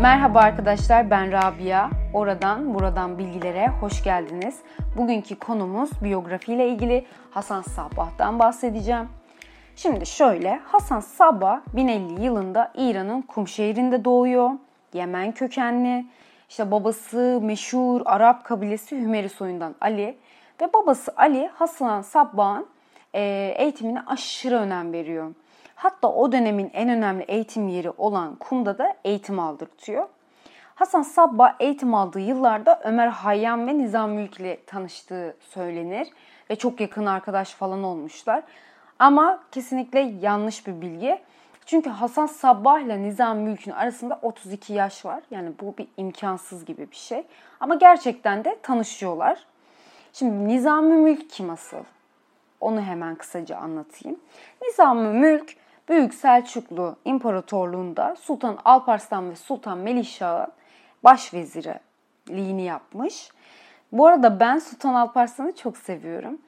Merhaba arkadaşlar ben Rabia. Oradan buradan bilgilere hoş geldiniz. Bugünkü konumuz biyografiyle ilgili Hasan Sabbah'tan bahsedeceğim. Şimdi şöyle Hasan Sabbah 1050 yılında İran'ın Kum şehrinde doğuyor. Yemen kökenli. İşte babası meşhur Arap kabilesi Hümeri soyundan Ali ve babası Ali Hasan Sabbah'ın eğitimine aşırı önem veriyor. Hatta o dönemin en önemli eğitim yeri olan Kum'da da eğitim aldırtıyor. Hasan Sabbah eğitim aldığı yıllarda Ömer Hayyam ve Nizam Mülk ile tanıştığı söylenir ve çok yakın arkadaş falan olmuşlar. Ama kesinlikle yanlış bir bilgi. Çünkü Hasan Sabbah ile Nizam Mülk'ün arasında 32 yaş var. Yani bu bir imkansız gibi bir şey. Ama gerçekten de tanışıyorlar. Şimdi Nizam-ı Mülk kim asıl? Onu hemen kısaca anlatayım. Nizam-ı Mülk Büyük Selçuklu İmparatorluğunda Sultan Alparslan ve Sultan Melikşah'ın başvezirliğini yapmış. Bu arada ben Sultan Alparslan'ı çok seviyorum.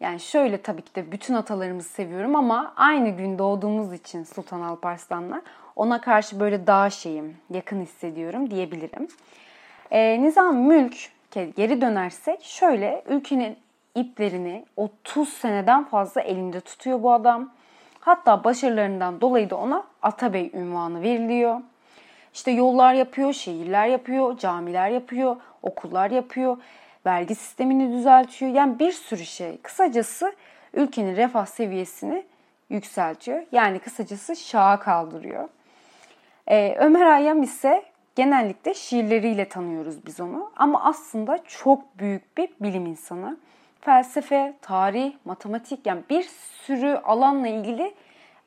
Yani şöyle tabii ki de bütün atalarımızı seviyorum ama aynı gün doğduğumuz için Sultan Alparslan'la ona karşı böyle daha şeyim, yakın hissediyorum diyebilirim. Ee, Nizam Mülk geri dönersek şöyle ülkenin iplerini 30 seneden fazla elinde tutuyor bu adam. Hatta başarılarından dolayı da ona Atabey ünvanı veriliyor. İşte yollar yapıyor, şehirler yapıyor, camiler yapıyor, okullar yapıyor, vergi sistemini düzeltiyor. Yani bir sürü şey. Kısacası ülkenin refah seviyesini yükseltiyor. Yani kısacası şaha kaldırıyor. Ee, Ömer Hayyam ise genellikle şiirleriyle tanıyoruz biz onu. Ama aslında çok büyük bir bilim insanı felsefe, tarih, matematik yani bir sürü alanla ilgili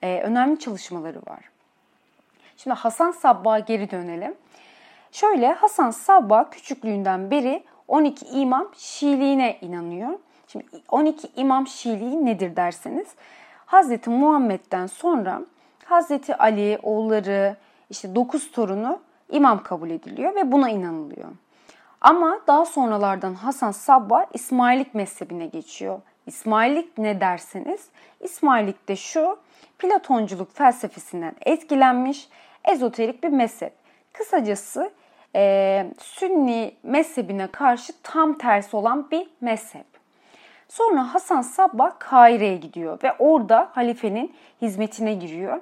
e, önemli çalışmaları var. Şimdi Hasan Sabbah'a geri dönelim. Şöyle Hasan Sabbah küçüklüğünden beri 12 imam Şiiliğine inanıyor. Şimdi 12 imam Şiiliği nedir derseniz Hazreti Muhammed'den sonra Hazreti Ali, oğulları, işte 9 torunu imam kabul ediliyor ve buna inanılıyor. Ama daha sonralardan Hasan Sabbah İsmaillik mezhebine geçiyor. İsmaillik ne derseniz, İsmaillik de şu, Platonculuk felsefesinden etkilenmiş ezoterik bir mezhep. Kısacası e, Sünni mezhebine karşı tam tersi olan bir mezhep. Sonra Hasan Sabbah Kahire'ye gidiyor ve orada halifenin hizmetine giriyor.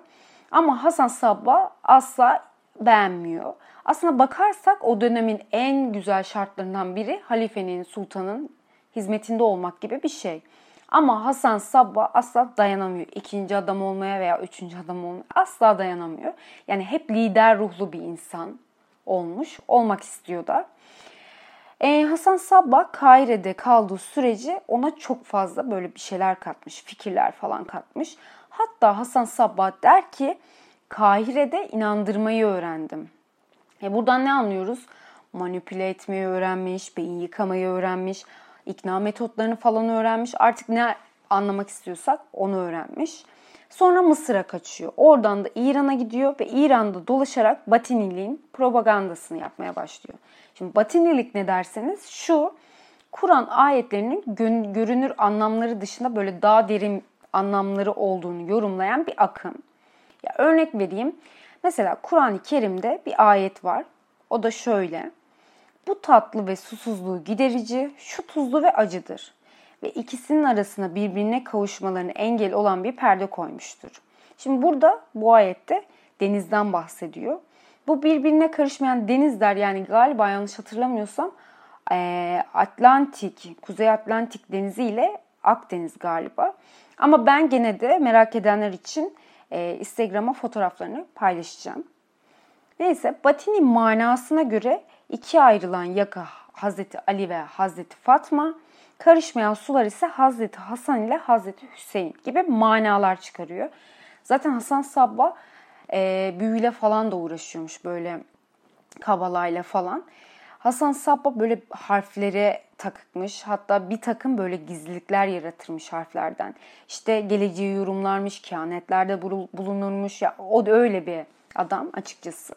Ama Hasan Sabbah asla beğenmiyor. Aslına bakarsak o dönemin en güzel şartlarından biri halifenin, sultanın hizmetinde olmak gibi bir şey. Ama Hasan Sabbah asla dayanamıyor. İkinci adam olmaya veya üçüncü adam olmaya asla dayanamıyor. Yani hep lider ruhlu bir insan olmuş. Olmak istiyor da. Ee, Hasan Sabbah Kahire'de kaldığı süreci ona çok fazla böyle bir şeyler katmış. Fikirler falan katmış. Hatta Hasan Sabbah der ki Kahire'de inandırmayı öğrendim. E buradan ne anlıyoruz? Manipüle etmeyi öğrenmiş, beyin yıkamayı öğrenmiş, ikna metotlarını falan öğrenmiş. Artık ne anlamak istiyorsak onu öğrenmiş. Sonra Mısır'a kaçıyor. Oradan da İran'a gidiyor ve İran'da dolaşarak Batiniliğin propagandasını yapmaya başlıyor. Şimdi Batinilik ne derseniz şu, Kur'an ayetlerinin görünür anlamları dışında böyle daha derin anlamları olduğunu yorumlayan bir akım. Ya örnek vereyim. Mesela Kur'an-ı Kerim'de bir ayet var. O da şöyle. Bu tatlı ve susuzluğu giderici, şu tuzlu ve acıdır. Ve ikisinin arasına birbirine kavuşmalarını engel olan bir perde koymuştur. Şimdi burada bu ayette denizden bahsediyor. Bu birbirine karışmayan denizler yani galiba yanlış hatırlamıyorsam Atlantik, Kuzey Atlantik Denizi ile Akdeniz galiba. Ama ben gene de merak edenler için Instagram'a fotoğraflarını paylaşacağım. Neyse Batini manasına göre ikiye ayrılan yaka Hazreti Ali ve Hazreti Fatma, karışmayan sular ise Hazreti Hasan ile Hazreti Hüseyin gibi manalar çıkarıyor. Zaten Hasan Sabba e, büyüyle falan da uğraşıyormuş böyle kabalayla falan. Hasan Sabba böyle harflere takıkmış. Hatta bir takım böyle gizlilikler yaratırmış harflerden. İşte geleceği yorumlarmış, kehanetlerde bulunurmuş. Ya o da öyle bir adam açıkçası.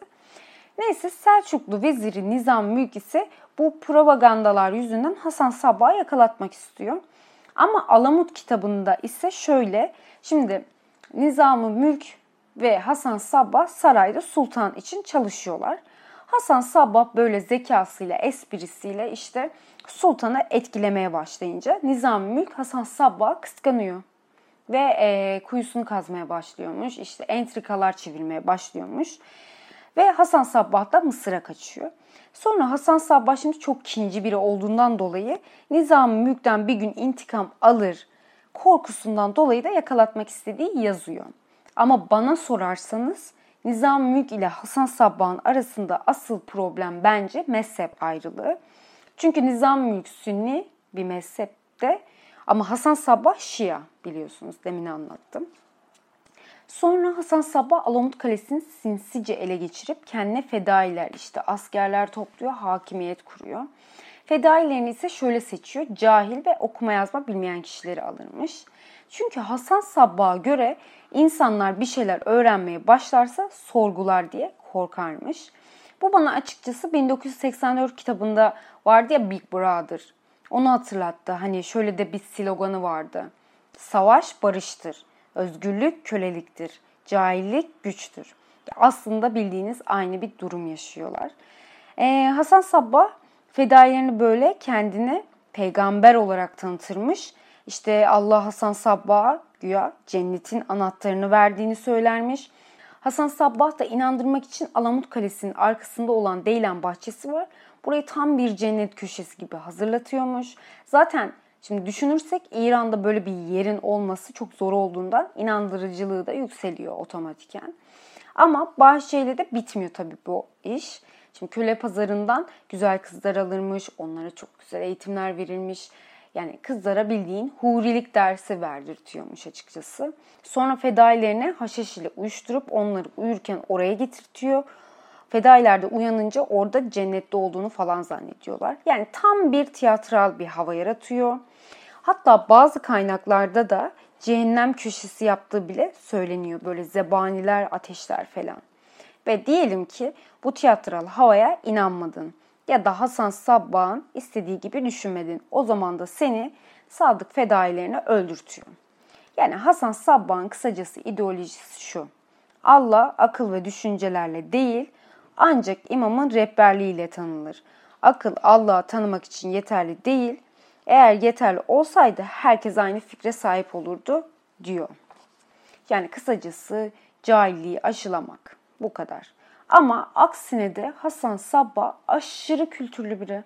Neyse Selçuklu veziri Nizam Mülk ise bu propagandalar yüzünden Hasan Sabbah'ı yakalatmak istiyor. Ama Alamut kitabında ise şöyle. Şimdi Nizam-ı Mülk ve Hasan Sabbah sarayda sultan için çalışıyorlar. Hasan Sabbah böyle zekasıyla, esprisiyle işte sultanı etkilemeye başlayınca Nizami Mülk Hasan Sabbah'ı kıskanıyor. Ve e, kuyusunu kazmaya başlıyormuş. İşte entrikalar çevirmeye başlıyormuş. Ve Hasan Sabbah da Mısır'a kaçıyor. Sonra Hasan Sabbah şimdi çok kinci biri olduğundan dolayı Nizami Mülk'ten bir gün intikam alır korkusundan dolayı da yakalatmak istediği yazıyor. Ama bana sorarsanız Nizam Mülk ile Hasan Sabbah'ın arasında asıl problem bence mezhep ayrılığı. Çünkü Nizam Mülk Sünni bir mezhepte ama Hasan Sabbah Şia biliyorsunuz demin anlattım. Sonra Hasan Sabbah Alamut Kalesi'ni sinsice ele geçirip kendine fedailer işte askerler topluyor, hakimiyet kuruyor. Fedailerini ise şöyle seçiyor. Cahil ve okuma yazma bilmeyen kişileri alırmış. Çünkü Hasan Sabbah'a göre insanlar bir şeyler öğrenmeye başlarsa sorgular diye korkarmış. Bu bana açıkçası 1984 kitabında vardı ya Big Brother. Onu hatırlattı. Hani şöyle de bir sloganı vardı. Savaş barıştır. Özgürlük köleliktir. Cahillik güçtür. Aslında bildiğiniz aynı bir durum yaşıyorlar. Ee, Hasan Sabbah fedailerini böyle kendine peygamber olarak tanıtırmış. İşte Allah Hasan Sabbah'a güya cennetin anahtarını verdiğini söylermiş. Hasan Sabbah da inandırmak için Alamut Kalesi'nin arkasında olan Deylan bahçesi var. Burayı tam bir cennet köşesi gibi hazırlatıyormuş. Zaten şimdi düşünürsek İran'da böyle bir yerin olması çok zor olduğundan inandırıcılığı da yükseliyor otomatiken. Ama bahçeyle de bitmiyor tabii bu iş. Şimdi köle pazarından güzel kızlar alırmış, onlara çok güzel eğitimler verilmiş. Yani kızlara bildiğin hurilik dersi verdirtiyormuş açıkçası. Sonra fedailerine haşhaş ile uyuşturup onları uyurken oraya getirtiyor. Fedailer de uyanınca orada cennette olduğunu falan zannediyorlar. Yani tam bir tiyatral bir hava yaratıyor. Hatta bazı kaynaklarda da cehennem köşesi yaptığı bile söyleniyor. Böyle zebaniler, ateşler falan. Ve diyelim ki bu tiyatral havaya inanmadın ya da Hasan Sabbah'ın istediği gibi düşünmedin. O zaman da seni sadık fedailerine öldürtüyor. Yani Hasan Sabbah'ın kısacası ideolojisi şu. Allah akıl ve düşüncelerle değil ancak imamın rehberliğiyle tanınır. Akıl Allah'ı tanımak için yeterli değil. Eğer yeterli olsaydı herkes aynı fikre sahip olurdu diyor. Yani kısacası cahilliği aşılamak. Bu kadar. Ama aksine de Hasan Sabbah aşırı kültürlü biri.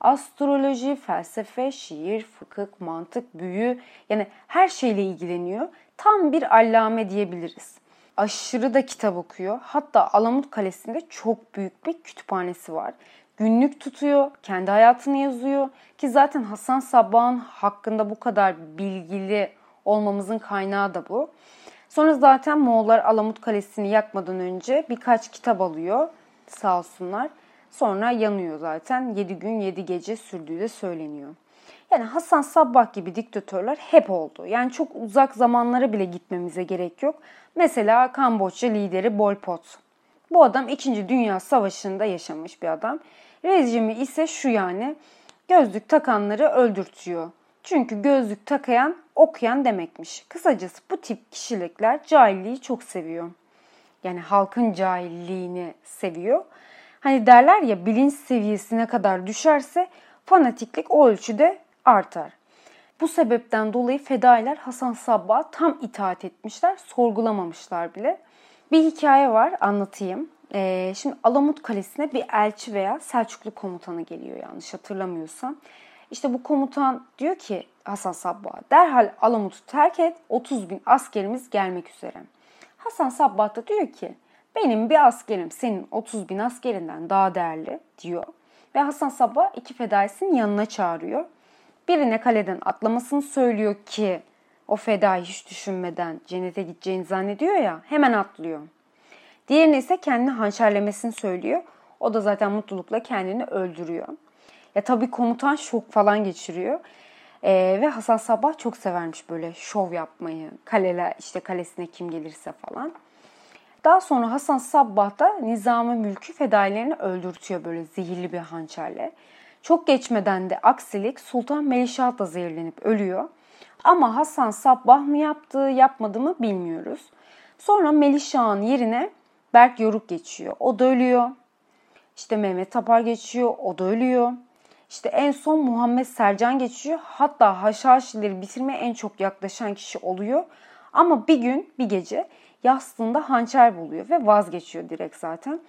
Astroloji, felsefe, şiir, fıkıh, mantık, büyü yani her şeyle ilgileniyor. Tam bir allame diyebiliriz. Aşırı da kitap okuyor. Hatta Alamut Kalesi'nde çok büyük bir kütüphanesi var. Günlük tutuyor, kendi hayatını yazıyor ki zaten Hasan Sabbah'ın hakkında bu kadar bilgili olmamızın kaynağı da bu. Sonra zaten Moğollar Alamut Kalesi'ni yakmadan önce birkaç kitap alıyor sağ olsunlar. Sonra yanıyor zaten. 7 gün 7 gece sürdüğü de söyleniyor. Yani Hasan Sabbah gibi diktatörler hep oldu. Yani çok uzak zamanlara bile gitmemize gerek yok. Mesela Kamboçya lideri Pol Pot. Bu adam 2. Dünya Savaşı'nda yaşamış bir adam. Rejimi ise şu yani gözlük takanları öldürtüyor. Çünkü gözlük takayan okuyan demekmiş. Kısacası bu tip kişilikler cahilliği çok seviyor. Yani halkın cahilliğini seviyor. Hani derler ya bilinç seviyesine kadar düşerse fanatiklik o ölçüde artar. Bu sebepten dolayı fedailer Hasan Sabbah tam itaat etmişler, sorgulamamışlar bile. Bir hikaye var anlatayım. Ee, şimdi Alamut Kalesi'ne bir elçi veya Selçuklu komutanı geliyor yanlış hatırlamıyorsam. İşte bu komutan diyor ki Hasan Sabbah derhal Alamut'u terk et 30 bin askerimiz gelmek üzere. Hasan Sabbah da diyor ki benim bir askerim senin 30 bin askerinden daha değerli diyor. Ve Hasan Sabbah iki fedaisinin yanına çağırıyor. Birine kaleden atlamasını söylüyor ki o fedai hiç düşünmeden cennete gideceğini zannediyor ya hemen atlıyor. Diğerine ise kendini hançerlemesini söylüyor. O da zaten mutlulukla kendini öldürüyor. Ya tabii komutan şok falan geçiriyor. Ee, ve Hasan Sabah çok severmiş böyle şov yapmayı. Kaleler işte kalesine kim gelirse falan. Daha sonra Hasan Sabbah da nizamı mülkü fedailerini öldürtüyor böyle zehirli bir hançerle. Çok geçmeden de aksilik Sultan Melişah da zehirlenip ölüyor. Ama Hasan Sabbah mı yaptı yapmadı mı bilmiyoruz. Sonra Melişah'ın yerine Berk Yoruk geçiyor. O da ölüyor. İşte Mehmet Tapar geçiyor, o da ölüyor. İşte en son Muhammed Sercan geçiyor. Hatta Haşhaşileri bitirmeye en çok yaklaşan kişi oluyor. Ama bir gün, bir gece yastığında hançer buluyor ve vazgeçiyor direkt zaten.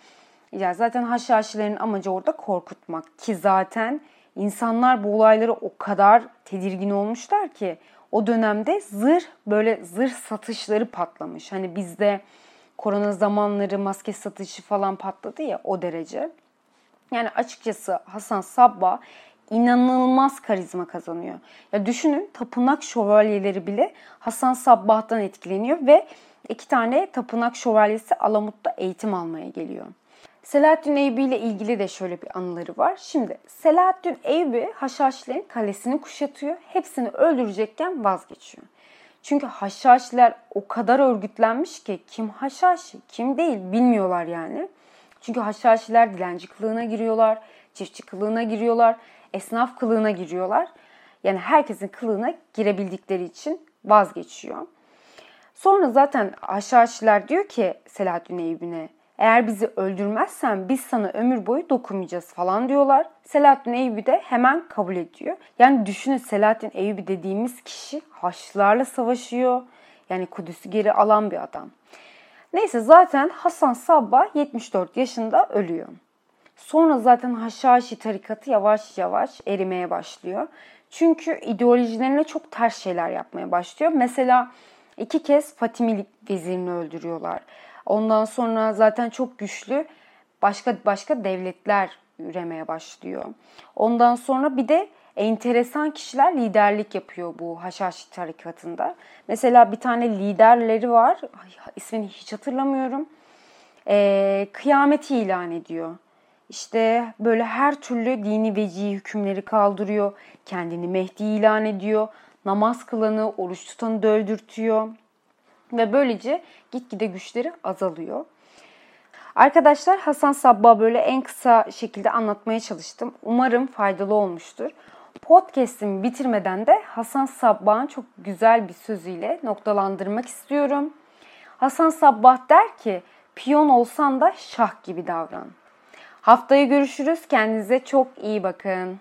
Yani zaten Haşhaşilerin amacı orada korkutmak ki zaten insanlar bu olayları o kadar tedirgin olmuşlar ki o dönemde zırh böyle zırh satışları patlamış. Hani bizde korona zamanları maske satışı falan patladı ya o derece. Yani açıkçası Hasan Sabba inanılmaz karizma kazanıyor. Ya düşünün tapınak şövalyeleri bile Hasan Sabbah'tan etkileniyor ve iki tane tapınak şövalyesi Alamut'ta eğitim almaya geliyor. Selahaddin Eyüp'ü ile ilgili de şöyle bir anıları var. Şimdi Selahaddin Eyüp'ü Haşhaşilerin kalesini kuşatıyor. Hepsini öldürecekken vazgeçiyor. Çünkü Haşhaşiler o kadar örgütlenmiş ki kim Haşhaşi kim değil bilmiyorlar yani. Çünkü Haşhaşiler dilenci kılığına giriyorlar, çiftçi kılığına giriyorlar, esnaf kılığına giriyorlar. Yani herkesin kılığına girebildikleri için vazgeçiyor. Sonra zaten Haşhaşiler diyor ki Selahaddin Eyüp'üne eğer bizi öldürmezsen biz sana ömür boyu dokunmayacağız falan diyorlar. Selahattin Eyyubi de hemen kabul ediyor. Yani düşünün Selahattin Eyyubi dediğimiz kişi Haçlılarla savaşıyor. Yani Kudüs'ü geri alan bir adam. Neyse zaten Hasan Sabbah 74 yaşında ölüyor. Sonra zaten Haşhaşi tarikatı yavaş yavaş erimeye başlıyor. Çünkü ideolojilerine çok ters şeyler yapmaya başlıyor. Mesela iki kez Fatimi vezirini öldürüyorlar. Ondan sonra zaten çok güçlü başka başka devletler üremeye başlıyor. Ondan sonra bir de enteresan kişiler liderlik yapıyor bu Haşhaşi tarikatında. Mesela bir tane liderleri var. Ay, ismini hiç hatırlamıyorum. Ee, kıyameti ilan ediyor. İşte böyle her türlü dini veci hükümleri kaldırıyor. Kendini Mehdi ilan ediyor. Namaz kılanı, oruç tutanı dövdürtüyor. Ve böylece gitgide güçleri azalıyor. Arkadaşlar Hasan Sabba böyle en kısa şekilde anlatmaya çalıştım. Umarım faydalı olmuştur. Podcast'imi bitirmeden de Hasan Sabbah'ın çok güzel bir sözüyle noktalandırmak istiyorum. Hasan Sabbah der ki, piyon olsan da şah gibi davran. Haftaya görüşürüz. Kendinize çok iyi bakın.